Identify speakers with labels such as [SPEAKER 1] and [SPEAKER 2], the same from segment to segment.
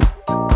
[SPEAKER 1] you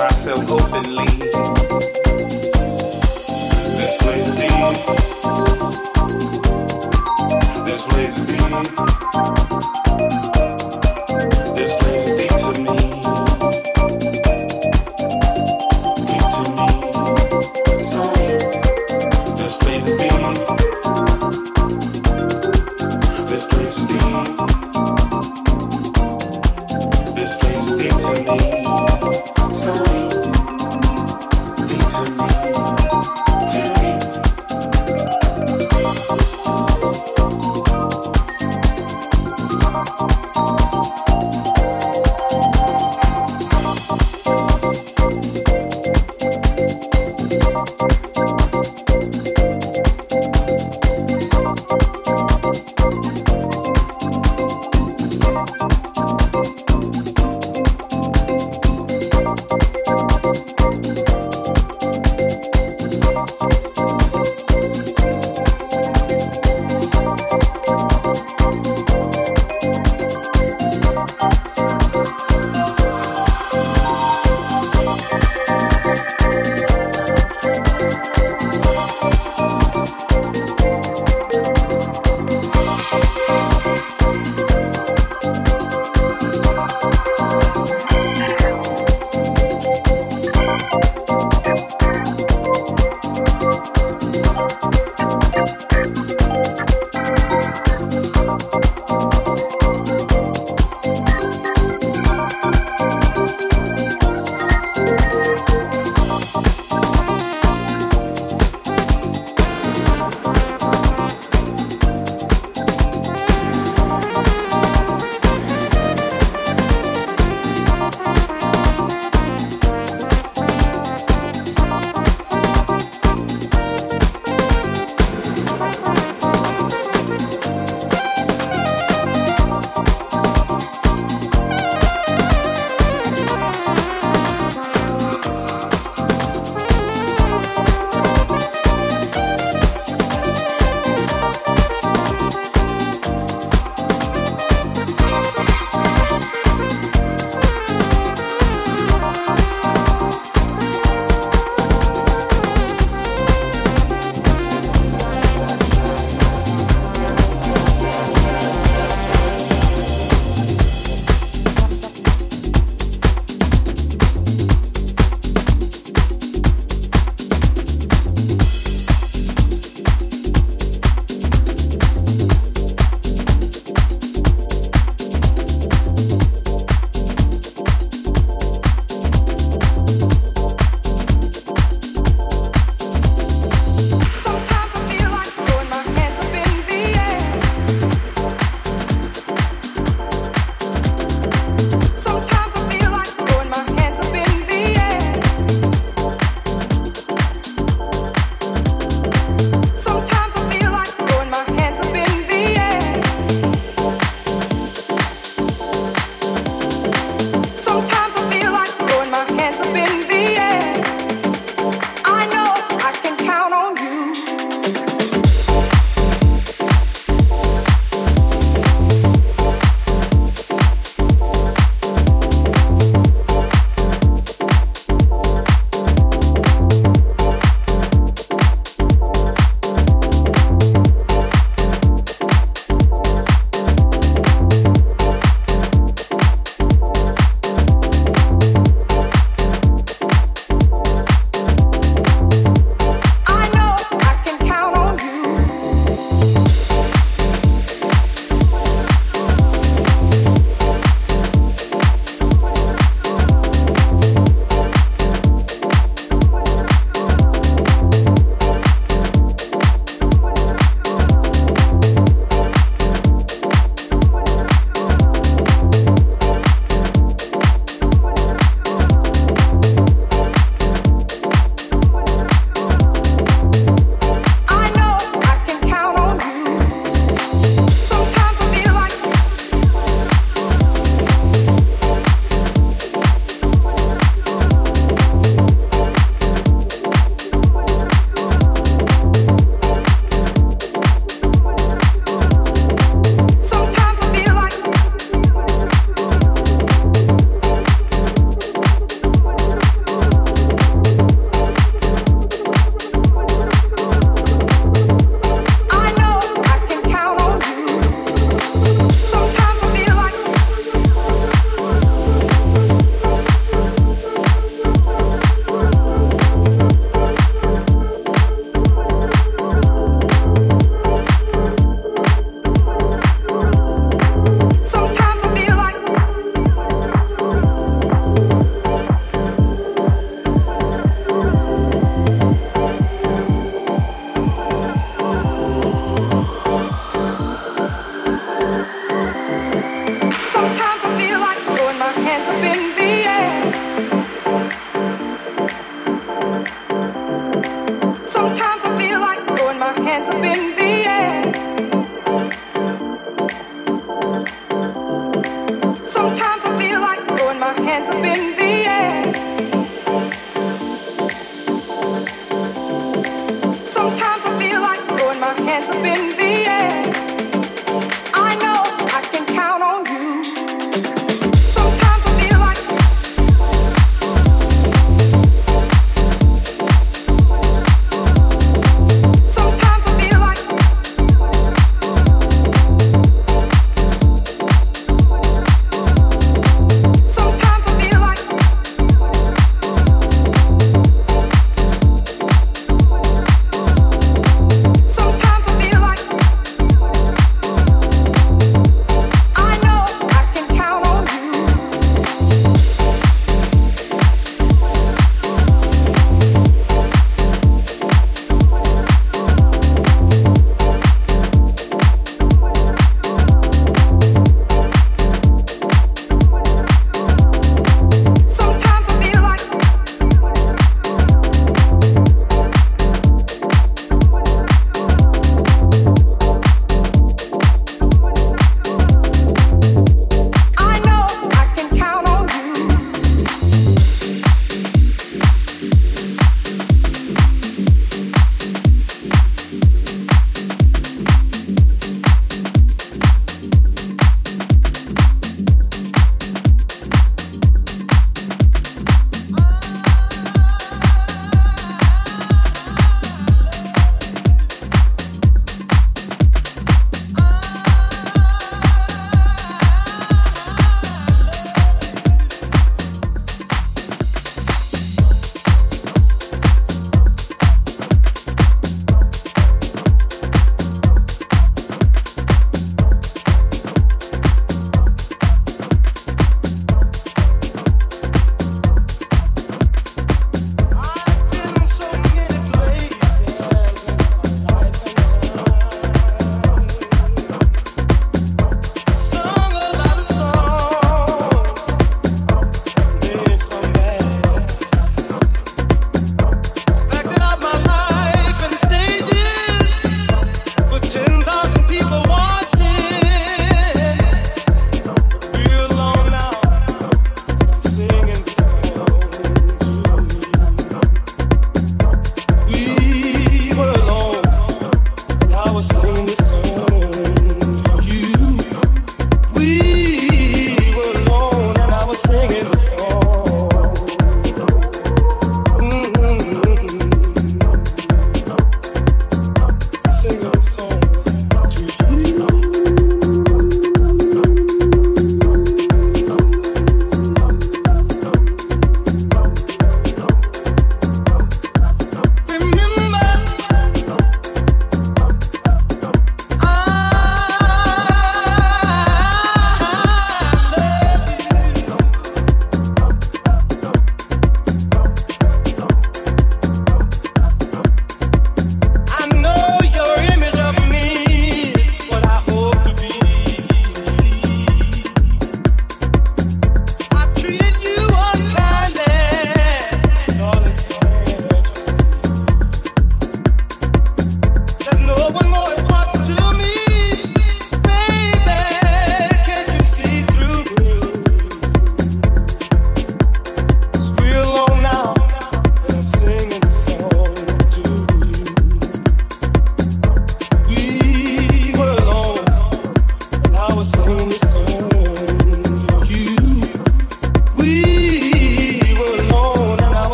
[SPEAKER 2] myself openly.